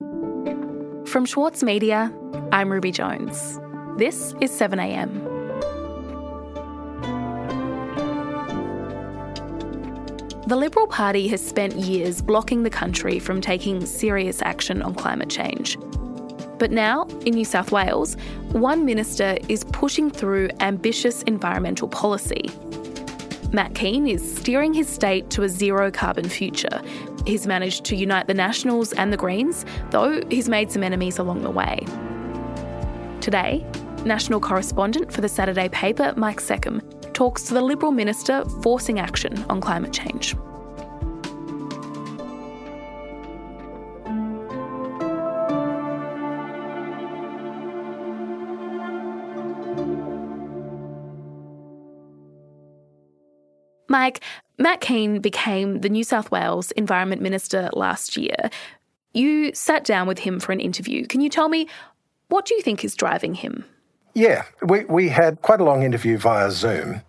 From Schwartz Media, I'm Ruby Jones. This is 7am. The Liberal Party has spent years blocking the country from taking serious action on climate change. But now, in New South Wales, one minister is pushing through ambitious environmental policy. Matt Kean is steering his state to a zero carbon future. He's managed to unite the Nationals and the Greens, though he's made some enemies along the way. Today, national correspondent for the Saturday paper, Mike Seccombe, talks to the Liberal minister forcing action on climate change. Mike, Matt Kean became the New South Wales Environment Minister last year. You sat down with him for an interview. Can you tell me what do you think is driving him? Yeah, we, we had quite a long interview via Zoom,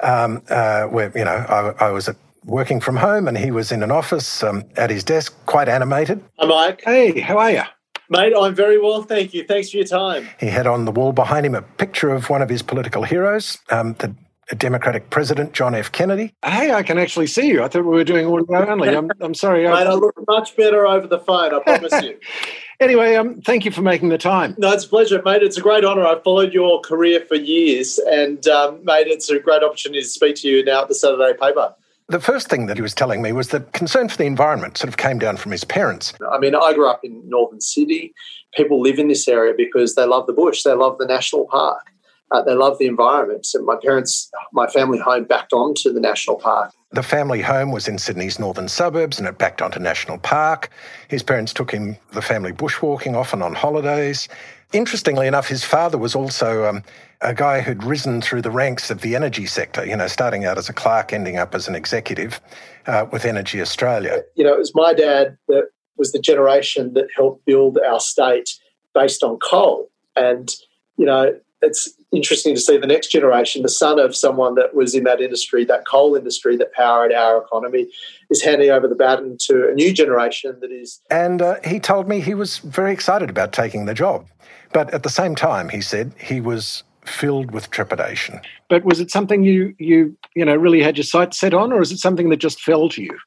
um, uh, where you know I, I was at, working from home and he was in an office um, at his desk, quite animated. Hi, Mike. Hey, how are you? Mate, I'm very well, thank you. Thanks for your time. He had on the wall behind him a picture of one of his political heroes, um, the Democratic President John F. Kennedy. Hey, I can actually see you. I thought we were doing audio only. I'm, I'm sorry. Mate, I look much better over the phone, I promise you. anyway, um, thank you for making the time. No, it's a pleasure, mate. It's a great honour. I've followed your career for years, and um, mate, it's a great opportunity to speak to you now at the Saturday paper. The first thing that he was telling me was that concern for the environment sort of came down from his parents. I mean, I grew up in Northern Sydney. People live in this area because they love the bush, they love the national park. Uh, they love the environment. So my parents, my family home backed onto the national park. The family home was in Sydney's northern suburbs and it backed onto National Park. His parents took him the family bushwalking often on holidays. Interestingly enough, his father was also um, a guy who'd risen through the ranks of the energy sector, you know, starting out as a clerk, ending up as an executive uh, with Energy Australia. You know, it was my dad that was the generation that helped build our state based on coal. And, you know, it's interesting to see the next generation, the son of someone that was in that industry, that coal industry that powered our economy, is handing over the baton to a new generation that is. And uh, he told me he was very excited about taking the job. But at the same time, he said he was filled with trepidation. But was it something you you you know really had your sights set on, or is it something that just fell to you?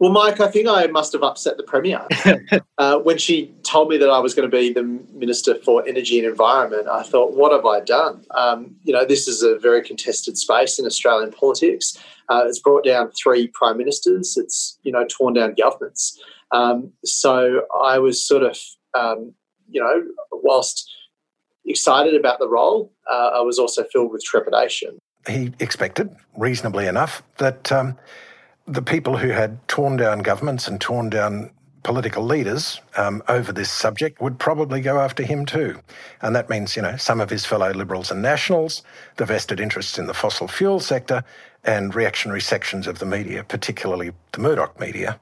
Well, Mike, I think I must have upset the Premier. uh, when she told me that I was going to be the Minister for Energy and Environment, I thought, what have I done? Um, you know, this is a very contested space in Australian politics. Uh, it's brought down three prime ministers, it's, you know, torn down governments. Um, so I was sort of, um, you know, whilst excited about the role, uh, I was also filled with trepidation. He expected, reasonably enough, that um, the people who had torn down governments and torn down political leaders um, over this subject would probably go after him too. And that means, you know, some of his fellow Liberals and Nationals, the vested interests in the fossil fuel sector, and reactionary sections of the media, particularly the Murdoch media,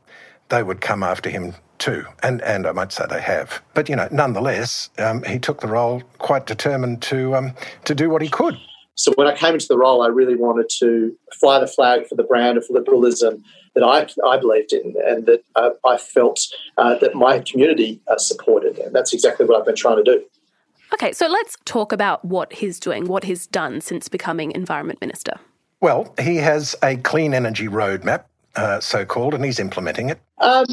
they would come after him too. And, and I might say they have. But, you know, nonetheless, um, he took the role quite determined to, um, to do what he could. So when I came into the role, I really wanted to fly the flag for the brand of liberalism that I, I believed in and that uh, I felt uh, that my community uh, supported. And that's exactly what I've been trying to do. Okay, so let's talk about what he's doing, what he's done since becoming Environment Minister. Well, he has a clean energy roadmap, uh, so called, and he's implementing it. Um,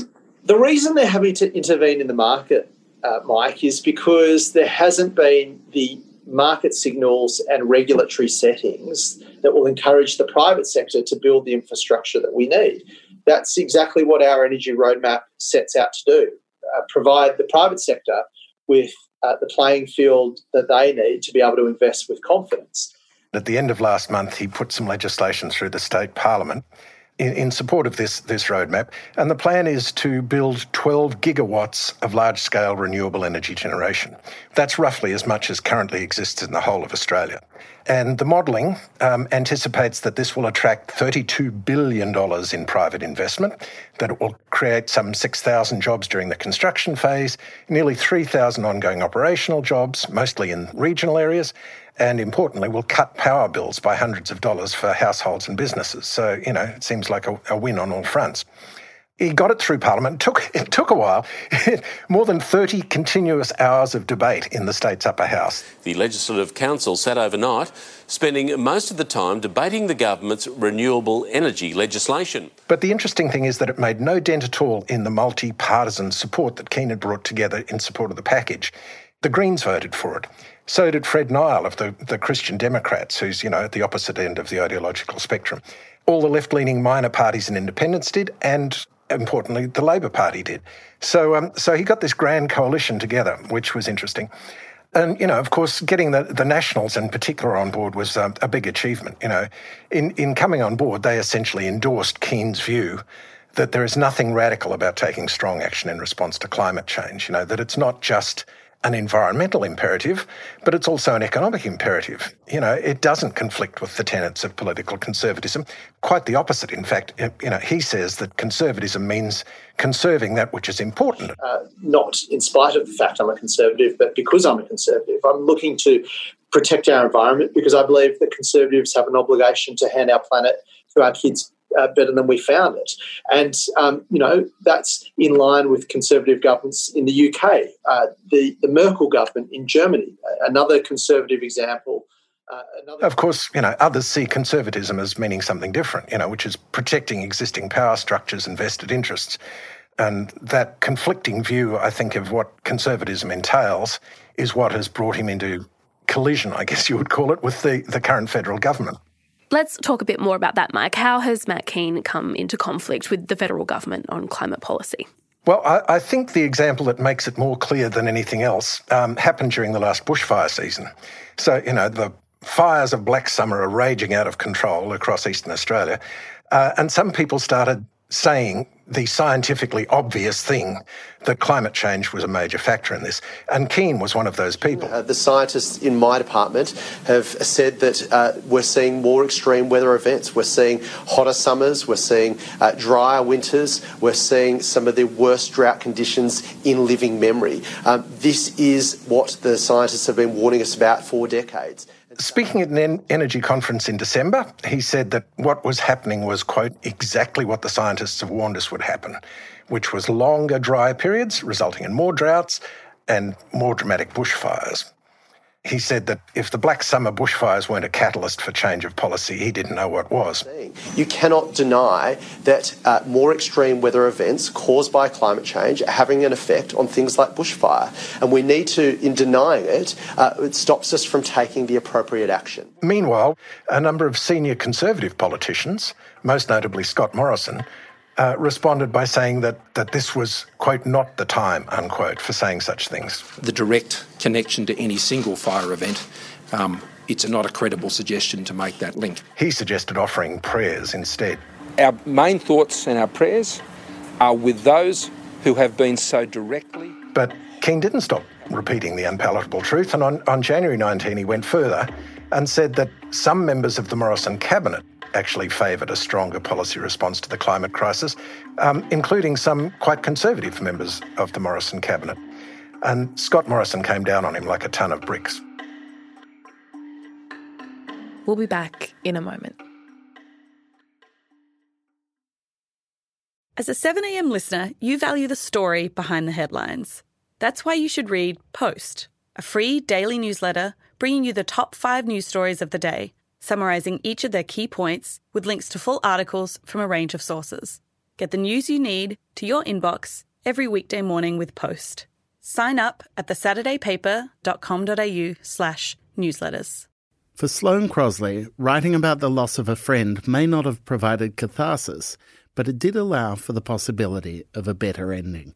the reason they're having to intervene in the market, uh, Mike, is because there hasn't been the market signals and regulatory settings that will encourage the private sector to build the infrastructure that we need. That's exactly what our energy roadmap sets out to do uh, provide the private sector with uh, the playing field that they need to be able to invest with confidence. At the end of last month, he put some legislation through the state parliament in, in support of this, this roadmap. And the plan is to build 12 gigawatts of large scale renewable energy generation. That's roughly as much as currently exists in the whole of Australia. And the modelling um, anticipates that this will attract $32 billion in private investment, that it will create some 6,000 jobs during the construction phase, nearly 3,000 ongoing operational jobs, mostly in regional areas, and importantly, will cut power bills by hundreds of dollars for households and businesses. So, you know, it seems like a, a win on all fronts. he got it through Parliament. It took, it took a while. More than 30 continuous hours of debate in the state's upper house. The Legislative Council sat overnight, spending most of the time debating the government's renewable energy legislation. But the interesting thing is that it made no dent at all in the multi partisan support that Kean had brought together in support of the package. The Greens voted for it. So did Fred Nile of the, the Christian Democrats, who's, you know, at the opposite end of the ideological spectrum. All the left leaning minor parties and independents did, and importantly, the Labor Party did. So, um, so he got this grand coalition together, which was interesting. And, you know, of course, getting the, the Nationals in particular on board was um, a big achievement. You know, in, in coming on board, they essentially endorsed Kean's view that there is nothing radical about taking strong action in response to climate change. You know, that it's not just an environmental imperative, but it's also an economic imperative. You know, it doesn't conflict with the tenets of political conservatism. Quite the opposite, in fact. You know, he says that conservatism means conserving that which is important. Uh, not in spite of the fact I'm a conservative, but because I'm a conservative. I'm looking to protect our environment because I believe that conservatives have an obligation to hand our planet to our kids uh, better than we found it. And, um, you know, that's in line with conservative governments in the UK. Uh, the, the Merkel government in Germany, another conservative example. Uh, of course, you know, others see conservatism as meaning something different, you know, which is protecting existing power structures and vested interests. And that conflicting view, I think, of what conservatism entails is what has brought him into collision, I guess you would call it, with the, the current federal government. Let's talk a bit more about that, Mike. How has Matt Kean come into conflict with the federal government on climate policy? Well, I, I think the example that makes it more clear than anything else um, happened during the last bushfire season. So, you know, the fires of Black Summer are raging out of control across eastern Australia. Uh, and some people started saying the scientifically obvious thing that climate change was a major factor in this. And Kean was one of those people. Uh, the scientists in my department have said that uh, we're seeing more extreme weather events. We're seeing hotter summers, we're seeing uh, drier winters, we're seeing some of the worst drought conditions in living memory. Um, this is what the scientists have been warning us about for decades. Speaking at an energy conference in December, he said that what was happening was, quote, exactly what the scientists have warned us would happen, which was longer dry periods resulting in more droughts and more dramatic bushfires he said that if the Black Summer bushfires weren't a catalyst for change of policy, he didn't know what was. You cannot deny that uh, more extreme weather events caused by climate change are having an effect on things like bushfire. And we need to, in denying it, uh, it stops us from taking the appropriate action. Meanwhile, a number of senior Conservative politicians, most notably Scott Morrison, uh, responded by saying that, that this was, quote, not the time, unquote, for saying such things. The direct connection to any single fire event, um, it's not a credible suggestion to make that link. He suggested offering prayers instead. Our main thoughts and our prayers are with those who have been so directly. But Kean didn't stop repeating the unpalatable truth, and on, on January 19 he went further and said that some members of the Morrison cabinet actually favoured a stronger policy response to the climate crisis, um, including some quite conservative members of the Morrison cabinet. And Scott Morrison came down on him like a ton of bricks. We'll be back in a moment. As a 7am listener, you value the story behind the headlines. That's why you should read Post, a free daily newsletter bringing you the top five news stories of the day summarising each of their key points with links to full articles from a range of sources. Get the news you need to your inbox every weekday morning with Post. Sign up at thesaturdaypaper.com.au slash newsletters. For Sloane Crosley, writing about the loss of a friend may not have provided catharsis, but it did allow for the possibility of a better ending.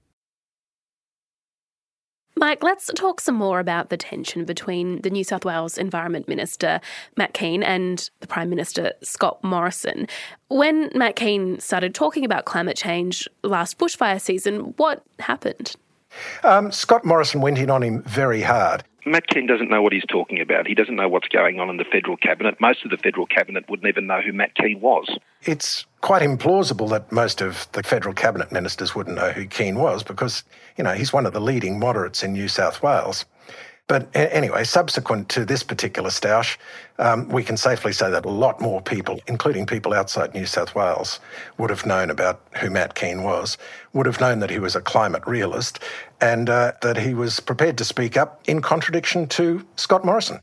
Mike, let's talk some more about the tension between the New South Wales Environment Minister, Matt Kean, and the Prime Minister, Scott Morrison. When Matt Kean started talking about climate change last bushfire season, what happened? Um, Scott Morrison went in on him very hard. Matt Kean doesn't know what he's talking about. He doesn't know what's going on in the federal cabinet. Most of the federal cabinet wouldn't even know who Matt Kean was. It's quite implausible that most of the federal cabinet ministers wouldn't know who Kean was because, you know, he's one of the leading moderates in New South Wales. But anyway, subsequent to this particular stoush, um, we can safely say that a lot more people, including people outside New South Wales, would have known about who Matt Kean was, would have known that he was a climate realist, and uh, that he was prepared to speak up in contradiction to Scott Morrison.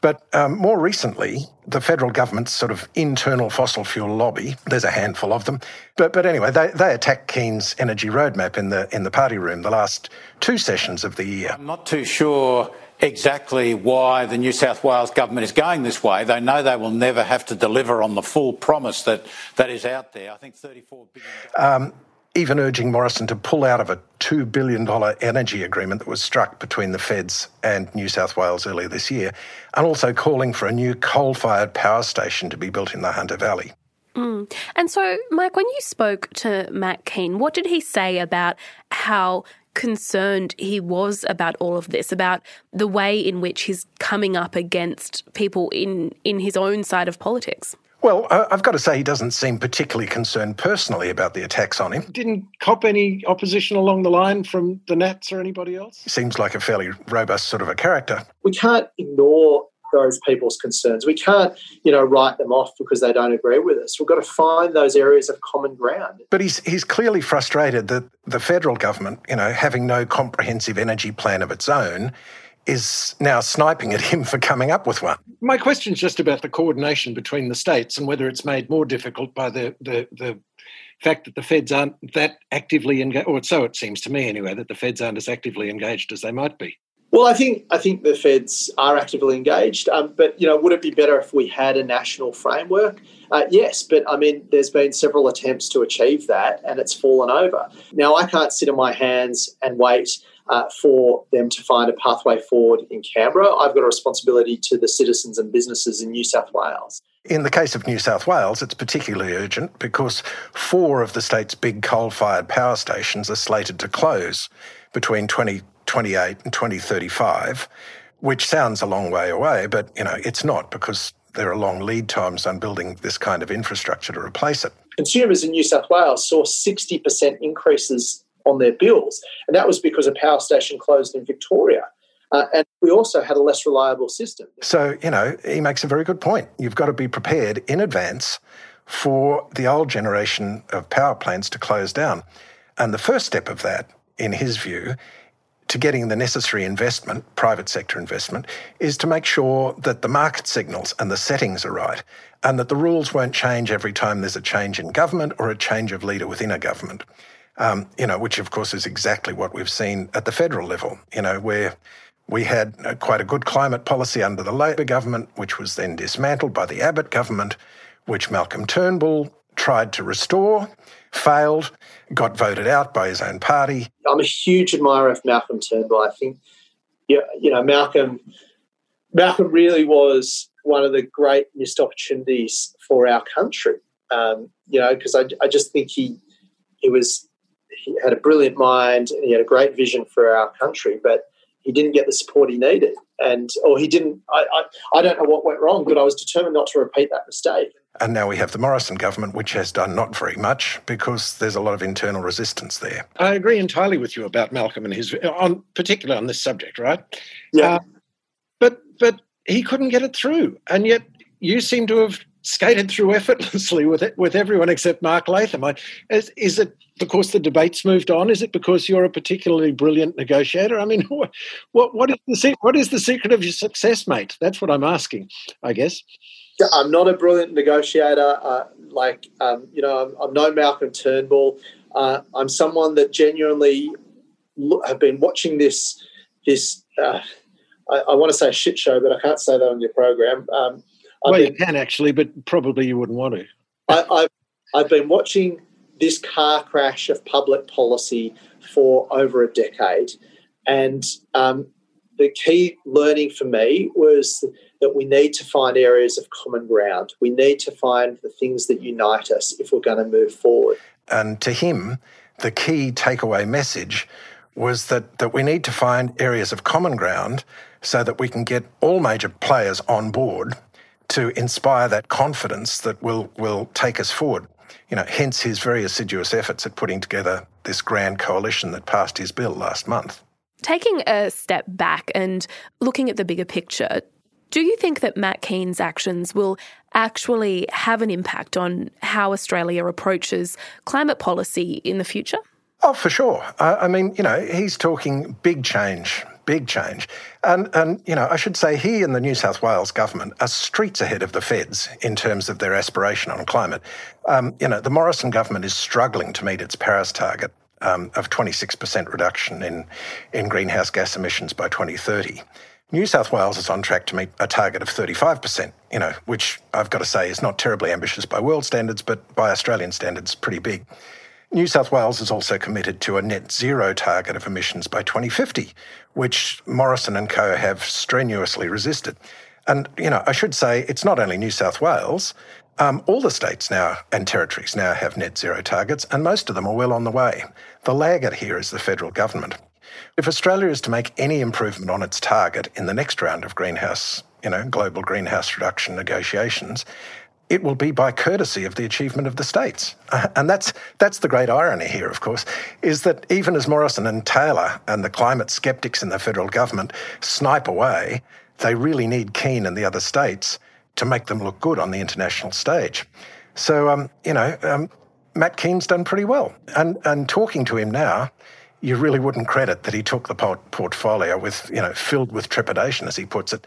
But um, more recently, the federal government's sort of internal fossil fuel lobby, there's a handful of them, but, but anyway, they, they attacked Kean's energy roadmap in the, in the party room the last two sessions of the year. I'm not too sure exactly why the New South Wales government is going this way. They know they will never have to deliver on the full promise that, that is out there. I think $34 billion. Um, even urging Morrison to pull out of a $2 billion energy agreement that was struck between the feds and New South Wales earlier this year, and also calling for a new coal fired power station to be built in the Hunter Valley. Mm. And so, Mike, when you spoke to Matt Kean, what did he say about how concerned he was about all of this, about the way in which he's coming up against people in, in his own side of politics? Well, I've got to say, he doesn't seem particularly concerned personally about the attacks on him. Didn't cop any opposition along the line from the Nats or anybody else? Seems like a fairly robust sort of a character. We can't ignore those people's concerns. We can't, you know, write them off because they don't agree with us. We've got to find those areas of common ground. But he's he's clearly frustrated that the federal government, you know, having no comprehensive energy plan of its own, is now sniping at him for coming up with one. My question is just about the coordination between the states and whether it's made more difficult by the the, the fact that the feds aren't that actively engaged, or so it seems to me anyway, that the feds aren't as actively engaged as they might be. Well, I think I think the feds are actively engaged, um, but you know, would it be better if we had a national framework? Uh, yes, but I mean, there's been several attempts to achieve that, and it's fallen over. Now, I can't sit on my hands and wait uh, for them to find a pathway forward in Canberra. I've got a responsibility to the citizens and businesses in New South Wales. In the case of New South Wales, it's particularly urgent because four of the state's big coal fired power stations are slated to close between 20 2028 and 2035, which sounds a long way away, but you know it's not because there are long lead times on building this kind of infrastructure to replace it. Consumers in New South Wales saw 60% increases on their bills, and that was because a power station closed in Victoria. Uh, and we also had a less reliable system. So, you know, he makes a very good point. You've got to be prepared in advance for the old generation of power plants to close down. And the first step of that, in his view, to getting the necessary investment, private sector investment, is to make sure that the market signals and the settings are right and that the rules won't change every time there's a change in government or a change of leader within a government. Um, you know, which of course is exactly what we've seen at the federal level, you know, where we had uh, quite a good climate policy under the Labor government, which was then dismantled by the Abbott government, which Malcolm Turnbull tried to restore failed, got voted out by his own party. I'm a huge admirer of Malcolm Turnbull. I think, you know, Malcolm, Malcolm really was one of the great missed opportunities for our country. Um, you know, because I, I just think he he was he had a brilliant mind and he had a great vision for our country, but he didn't get the support he needed, and or he didn't. I, I, I don't know what went wrong, but I was determined not to repeat that mistake. And now we have the Morrison government, which has done not very much because there's a lot of internal resistance there. I agree entirely with you about Malcolm and his, on particularly on this subject, right? Yeah. Uh, but but he couldn't get it through, and yet you seem to have skated through effortlessly with it with everyone except Mark Latham. I, is, is, it because the debates moved on? Is it because you're a particularly brilliant negotiator? I mean, what what, what is the what is the secret of your success, mate? That's what I'm asking. I guess. I'm not a brilliant negotiator. Uh, like, um, you know, I'm, I'm, no Malcolm Turnbull. Uh, I'm someone that genuinely have been watching this. This uh, I, I, want to say shit show, but I can't say that on your program. Um, well, been, you can actually, but probably you wouldn't want to. I, I've, I've been watching this car crash of public policy for over a decade, and um, the key learning for me was that we need to find areas of common ground. We need to find the things that unite us if we're going to move forward. And to him, the key takeaway message was that, that we need to find areas of common ground so that we can get all major players on board to inspire that confidence that will, will take us forward. You know, hence his very assiduous efforts at putting together this grand coalition that passed his bill last month. Taking a step back and looking at the bigger picture, do you think that Matt Kean's actions will actually have an impact on how Australia approaches climate policy in the future? Oh, for sure. I mean, you know, he's talking big change, big change. And, and, you know, I should say he and the New South Wales government are streets ahead of the feds in terms of their aspiration on climate. Um, you know, the Morrison government is struggling to meet its Paris target um, of 26% reduction in, in greenhouse gas emissions by 2030. New South Wales is on track to meet a target of 35%, you know, which I've got to say is not terribly ambitious by world standards, but by Australian standards, pretty big. New South Wales is also committed to a net zero target of emissions by 2050, which Morrison and co have strenuously resisted. And, you know, I should say it's not only New South Wales, um, all the states now and territories now have net zero targets, and most of them are well on the way. The laggard here is the federal government. If Australia is to make any improvement on its target in the next round of greenhouse, you know, global greenhouse reduction negotiations, it will be by courtesy of the achievement of the states. Uh, and that's, that's the great irony here, of course, is that even as Morrison and Taylor and the climate skeptics in the federal government snipe away, they really need Kean and the other states to make them look good on the international stage. So, um, you know, um, Matt Kean's done pretty well. And, and talking to him now, you really wouldn't credit that he took the portfolio with, you know, filled with trepidation, as he puts it.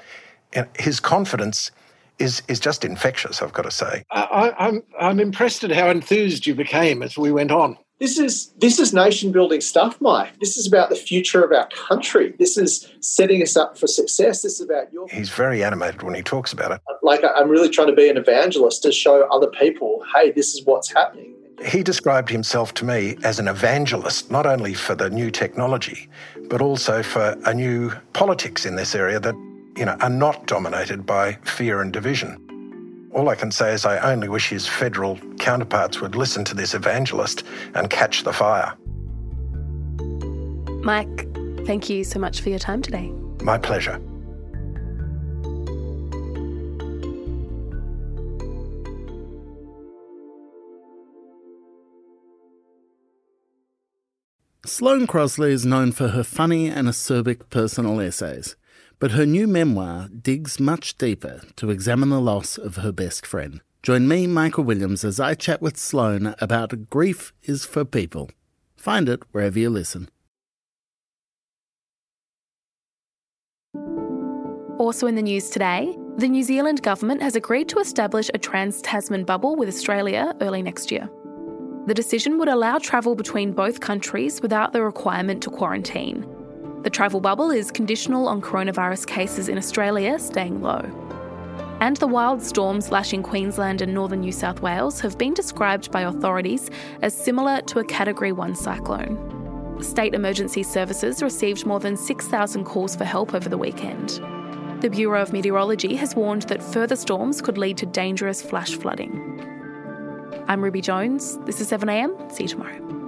And his confidence is is just infectious. I've got to say. I, I'm I'm impressed at how enthused you became as we went on. This is this is nation building stuff, Mike. This is about the future of our country. This is setting us up for success. This is about your. He's very animated when he talks about it. Like I'm really trying to be an evangelist to show other people, hey, this is what's happening. He described himself to me as an evangelist, not only for the new technology, but also for a new politics in this area that you know, are not dominated by fear and division. All I can say is I only wish his federal counterparts would listen to this evangelist and catch the fire. Mike, thank you so much for your time today. My pleasure. Sloane Crosley is known for her funny and acerbic personal essays. But her new memoir digs much deeper to examine the loss of her best friend. Join me, Michael Williams, as I chat with Sloane about Grief is for People. Find it wherever you listen. Also in the news today, the New Zealand government has agreed to establish a trans Tasman bubble with Australia early next year. The decision would allow travel between both countries without the requirement to quarantine. The travel bubble is conditional on coronavirus cases in Australia staying low. And the wild storms lashing Queensland and northern New South Wales have been described by authorities as similar to a Category 1 cyclone. State emergency services received more than 6,000 calls for help over the weekend. The Bureau of Meteorology has warned that further storms could lead to dangerous flash flooding. I'm Ruby Jones. This is 7am. See you tomorrow.